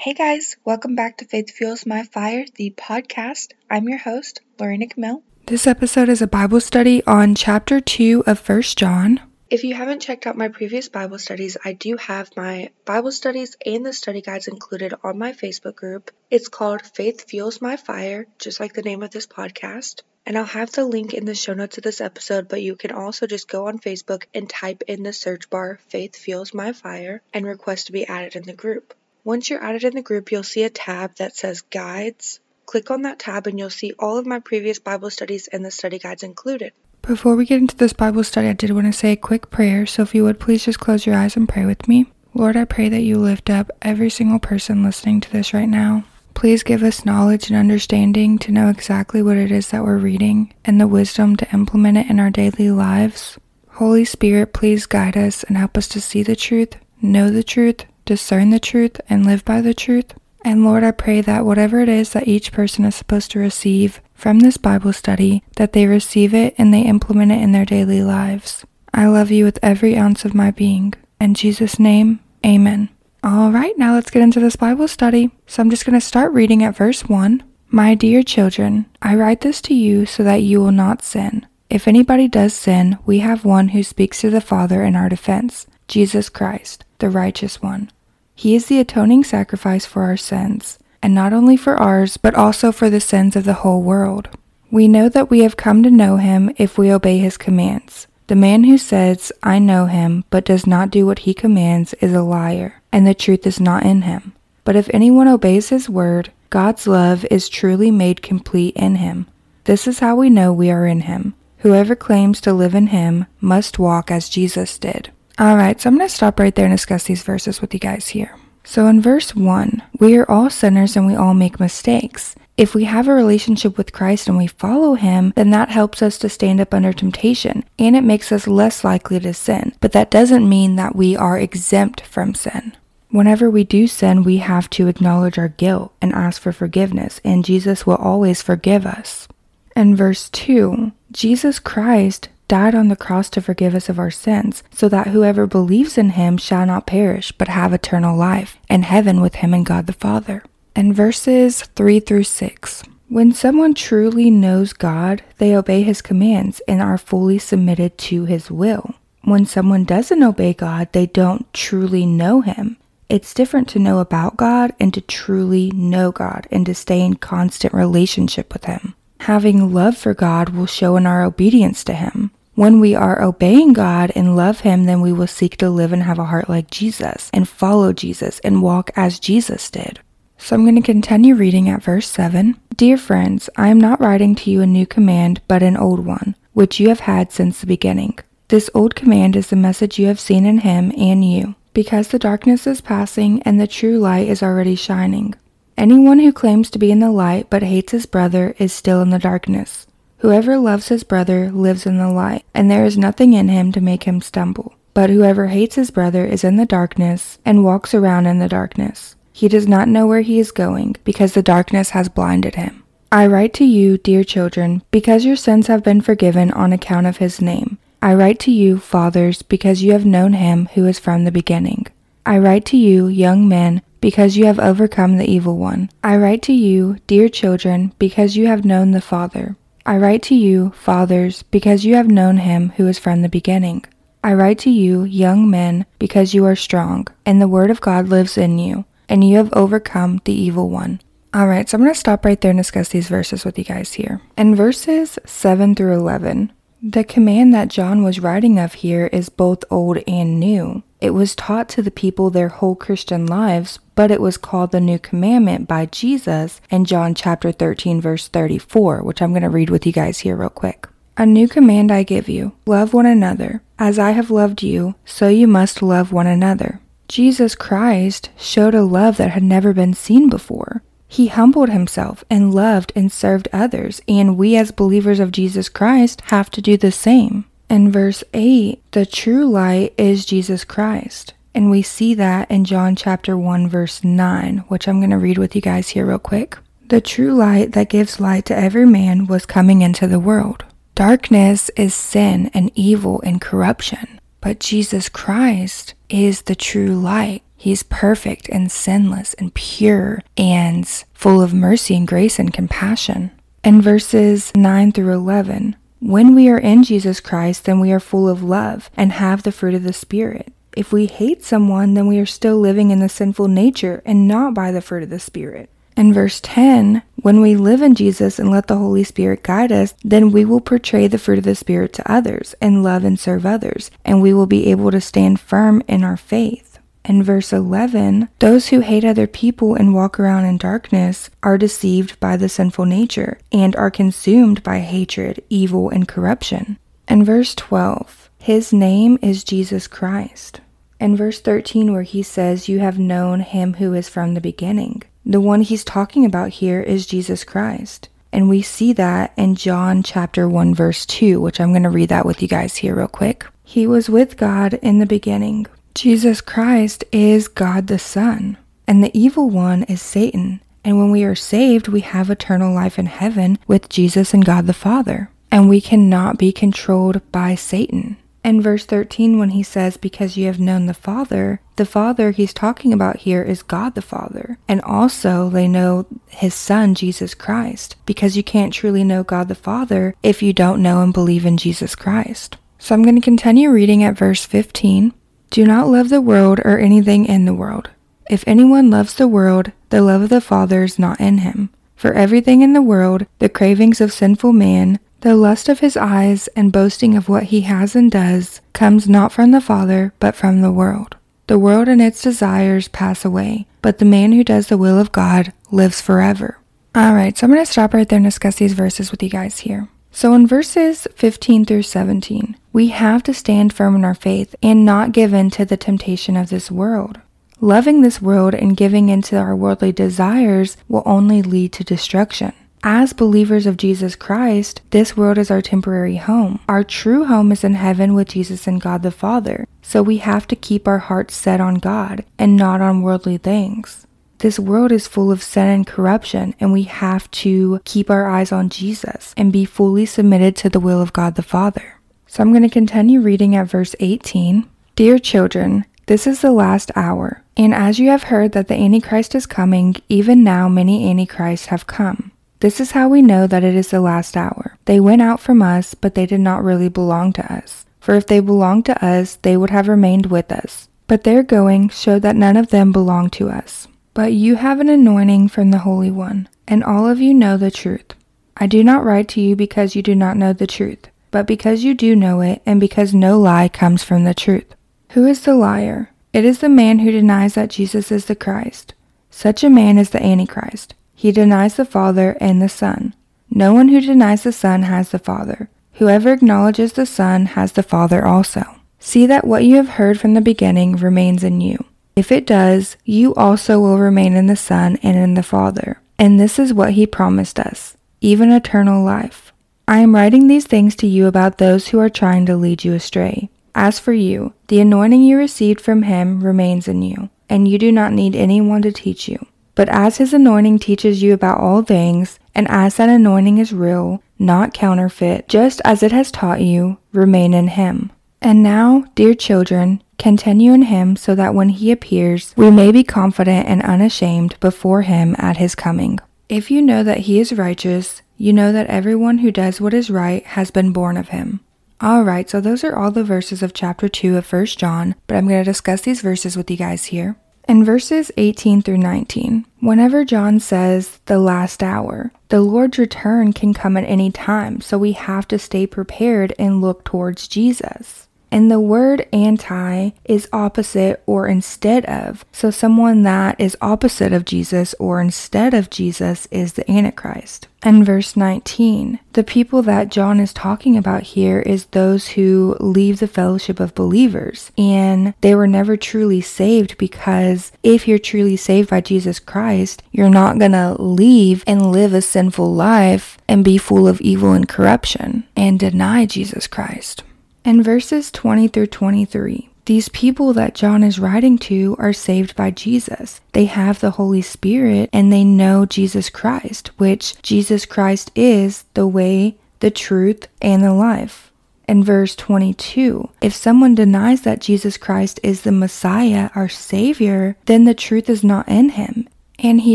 Hey guys, welcome back to Faith Fuels My Fire, the podcast. I'm your host, Lorena Camille. This episode is a Bible study on chapter 2 of 1 John. If you haven't checked out my previous Bible studies, I do have my Bible studies and the study guides included on my Facebook group. It's called Faith Fuels My Fire, just like the name of this podcast. And I'll have the link in the show notes of this episode, but you can also just go on Facebook and type in the search bar Faith Fuels My Fire and request to be added in the group. Once you're added in the group, you'll see a tab that says Guides. Click on that tab and you'll see all of my previous Bible studies and the study guides included. Before we get into this Bible study, I did want to say a quick prayer. So if you would please just close your eyes and pray with me. Lord, I pray that you lift up every single person listening to this right now. Please give us knowledge and understanding to know exactly what it is that we're reading and the wisdom to implement it in our daily lives. Holy Spirit, please guide us and help us to see the truth, know the truth, discern the truth, and live by the truth. And Lord, I pray that whatever it is that each person is supposed to receive from this Bible study, that they receive it and they implement it in their daily lives. I love you with every ounce of my being. In Jesus' name, amen. All right, now let's get into this Bible study. So I'm just going to start reading at verse 1. My dear children, I write this to you so that you will not sin. If anybody does sin, we have one who speaks to the Father in our defense, Jesus Christ, the righteous one. He is the atoning sacrifice for our sins, and not only for ours, but also for the sins of the whole world. We know that we have come to know him if we obey his commands. The man who says, I know him, but does not do what he commands is a liar, and the truth is not in him. But if anyone obeys his word, God's love is truly made complete in him. This is how we know we are in him. Whoever claims to live in him must walk as Jesus did. Alright, so I'm going to stop right there and discuss these verses with you guys here. So in verse 1, we are all sinners and we all make mistakes. If we have a relationship with Christ and we follow Him, then that helps us to stand up under temptation and it makes us less likely to sin. But that doesn't mean that we are exempt from sin. Whenever we do sin, we have to acknowledge our guilt and ask for forgiveness, and Jesus will always forgive us. In verse 2, Jesus Christ died on the cross to forgive us of our sins, so that whoever believes in him shall not perish, but have eternal life, and heaven with him and God the Father. And verses 3 through 6. When someone truly knows God, they obey his commands and are fully submitted to his will. When someone doesn't obey God, they don't truly know him. It's different to know about God and to truly know God and to stay in constant relationship with him. Having love for God will show in our obedience to him. When we are obeying God and love Him, then we will seek to live and have a heart like Jesus and follow Jesus and walk as Jesus did. So I'm going to continue reading at verse 7. Dear friends, I am not writing to you a new command, but an old one, which you have had since the beginning. This old command is the message you have seen in Him and you, because the darkness is passing and the true light is already shining. Anyone who claims to be in the light but hates his brother is still in the darkness. Whoever loves his brother lives in the light, and there is nothing in him to make him stumble. But whoever hates his brother is in the darkness and walks around in the darkness. He does not know where he is going, because the darkness has blinded him. I write to you, dear children, because your sins have been forgiven on account of his name. I write to you, fathers, because you have known him who is from the beginning. I write to you, young men, because you have overcome the evil one. I write to you, dear children, because you have known the Father. I write to you, fathers, because you have known him who is from the beginning. I write to you, young men, because you are strong, and the word of God lives in you, and you have overcome the evil one. Alright, so I'm going to stop right there and discuss these verses with you guys here. In verses 7 through 11, the command that John was writing of here is both old and new. It was taught to the people their whole Christian lives, but it was called the New Commandment by Jesus in John chapter 13, verse 34, which I'm going to read with you guys here real quick. A new command I give you love one another. As I have loved you, so you must love one another. Jesus Christ showed a love that had never been seen before. He humbled himself and loved and served others, and we as believers of Jesus Christ have to do the same. In verse 8, the true light is Jesus Christ. And we see that in John chapter 1 verse 9, which I'm going to read with you guys here real quick. The true light that gives light to every man was coming into the world. Darkness is sin and evil and corruption, but Jesus Christ is the true light. He's perfect and sinless and pure and full of mercy and grace and compassion. In verses 9 through 11, when we are in Jesus Christ, then we are full of love and have the fruit of the Spirit. If we hate someone, then we are still living in the sinful nature and not by the fruit of the Spirit. In verse 10, when we live in Jesus and let the Holy Spirit guide us, then we will portray the fruit of the Spirit to others and love and serve others, and we will be able to stand firm in our faith. In verse 11, those who hate other people and walk around in darkness are deceived by the sinful nature and are consumed by hatred, evil, and corruption. In verse 12, his name is Jesus Christ. In verse 13, where he says, You have known him who is from the beginning. The one he's talking about here is Jesus Christ. And we see that in John chapter 1 verse 2, which I'm going to read that with you guys here real quick. He was with God in the beginning. Jesus Christ is God the Son, and the evil one is Satan. And when we are saved, we have eternal life in heaven with Jesus and God the Father. And we cannot be controlled by Satan. In verse 13, when he says, Because you have known the Father, the Father he's talking about here is God the Father. And also, they know his Son, Jesus Christ, because you can't truly know God the Father if you don't know and believe in Jesus Christ. So I'm going to continue reading at verse 15. Do not love the world or anything in the world. If anyone loves the world, the love of the Father is not in him. For everything in the world, the cravings of sinful man, the lust of his eyes and boasting of what he has and does comes not from the Father, but from the world. The world and its desires pass away, but the man who does the will of God lives forever. Alright, so I'm going to stop right there and discuss these verses with you guys here. So in verses 15 through 17, we have to stand firm in our faith and not give in to the temptation of this world. Loving this world and giving in to our worldly desires will only lead to destruction. As believers of Jesus Christ, this world is our temporary home. Our true home is in heaven with Jesus and God the Father. So we have to keep our hearts set on God and not on worldly things. This world is full of sin and corruption, and we have to keep our eyes on Jesus and be fully submitted to the will of God the Father. So I'm going to continue reading at verse 18. Dear children, this is the last hour, and as you have heard that the Antichrist is coming, even now many Antichrists have come. This is how we know that it is the last hour. They went out from us, but they did not really belong to us. For if they belonged to us, they would have remained with us. But their going showed that none of them belonged to us. But you have an anointing from the Holy One, and all of you know the truth. I do not write to you because you do not know the truth, but because you do know it, and because no lie comes from the truth. Who is the liar? It is the man who denies that Jesus is the Christ. Such a man is the Antichrist. He denies the Father and the Son. No one who denies the Son has the Father. Whoever acknowledges the Son has the Father also. See that what you have heard from the beginning remains in you. If it does, you also will remain in the Son and in the Father. And this is what he promised us, even eternal life. I am writing these things to you about those who are trying to lead you astray. As for you, the anointing you received from him remains in you, and you do not need anyone to teach you. But as his anointing teaches you about all things, and as that anointing is real, not counterfeit, just as it has taught you, remain in him. And now, dear children, continue in him so that when he appears, we may be confident and unashamed before him at his coming. If you know that he is righteous, you know that everyone who does what is right has been born of him. Alright, so those are all the verses of chapter 2 of 1 John, but I'm going to discuss these verses with you guys here. In verses 18 through 19, whenever John says the last hour, the Lord's return can come at any time, so we have to stay prepared and look towards Jesus. And the word anti is opposite or instead of. So someone that is opposite of Jesus or instead of Jesus is the Antichrist. And verse 19, the people that John is talking about here is those who leave the fellowship of believers. And they were never truly saved because if you're truly saved by Jesus Christ, you're not going to leave and live a sinful life and be full of evil and corruption and deny Jesus Christ. In verses 20 through 23, these people that John is writing to are saved by Jesus. They have the Holy Spirit and they know Jesus Christ, which Jesus Christ is the way, the truth, and the life. In verse 22, if someone denies that Jesus Christ is the Messiah, our Savior, then the truth is not in him, and he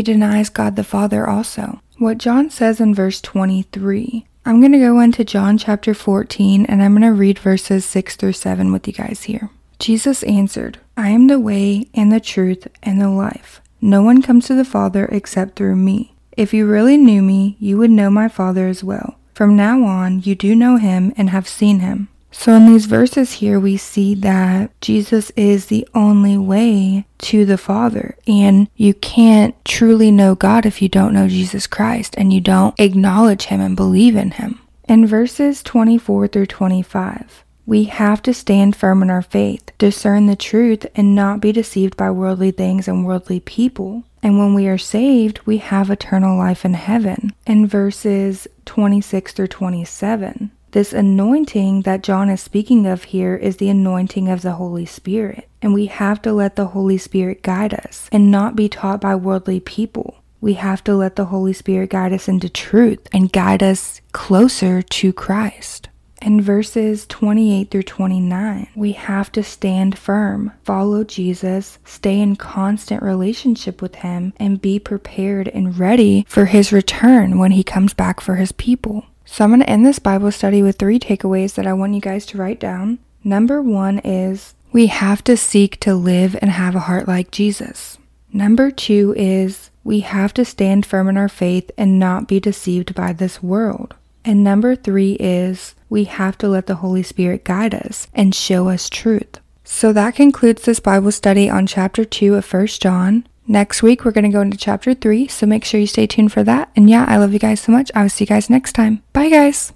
denies God the Father also. What John says in verse 23 I'm going to go into John chapter 14 and I'm going to read verses 6 through 7 with you guys here. Jesus answered, I am the way and the truth and the life. No one comes to the Father except through me. If you really knew me, you would know my Father as well. From now on, you do know him and have seen him. So, in these verses here, we see that Jesus is the only way to the Father. And you can't truly know God if you don't know Jesus Christ and you don't acknowledge Him and believe in Him. In verses 24 through 25, we have to stand firm in our faith, discern the truth, and not be deceived by worldly things and worldly people. And when we are saved, we have eternal life in heaven. In verses 26 through 27, this anointing that John is speaking of here is the anointing of the Holy Spirit. And we have to let the Holy Spirit guide us and not be taught by worldly people. We have to let the Holy Spirit guide us into truth and guide us closer to Christ. In verses 28 through 29, we have to stand firm, follow Jesus, stay in constant relationship with Him, and be prepared and ready for His return when He comes back for His people. So I'm going to end this Bible study with three takeaways that I want you guys to write down. Number one is we have to seek to live and have a heart like Jesus. Number two is we have to stand firm in our faith and not be deceived by this world. And number three is we have to let the Holy Spirit guide us and show us truth. So that concludes this Bible study on chapter 2 of 1 John. Next week, we're going to go into chapter 3, so make sure you stay tuned for that. And yeah, I love you guys so much. I will see you guys next time. Bye, guys.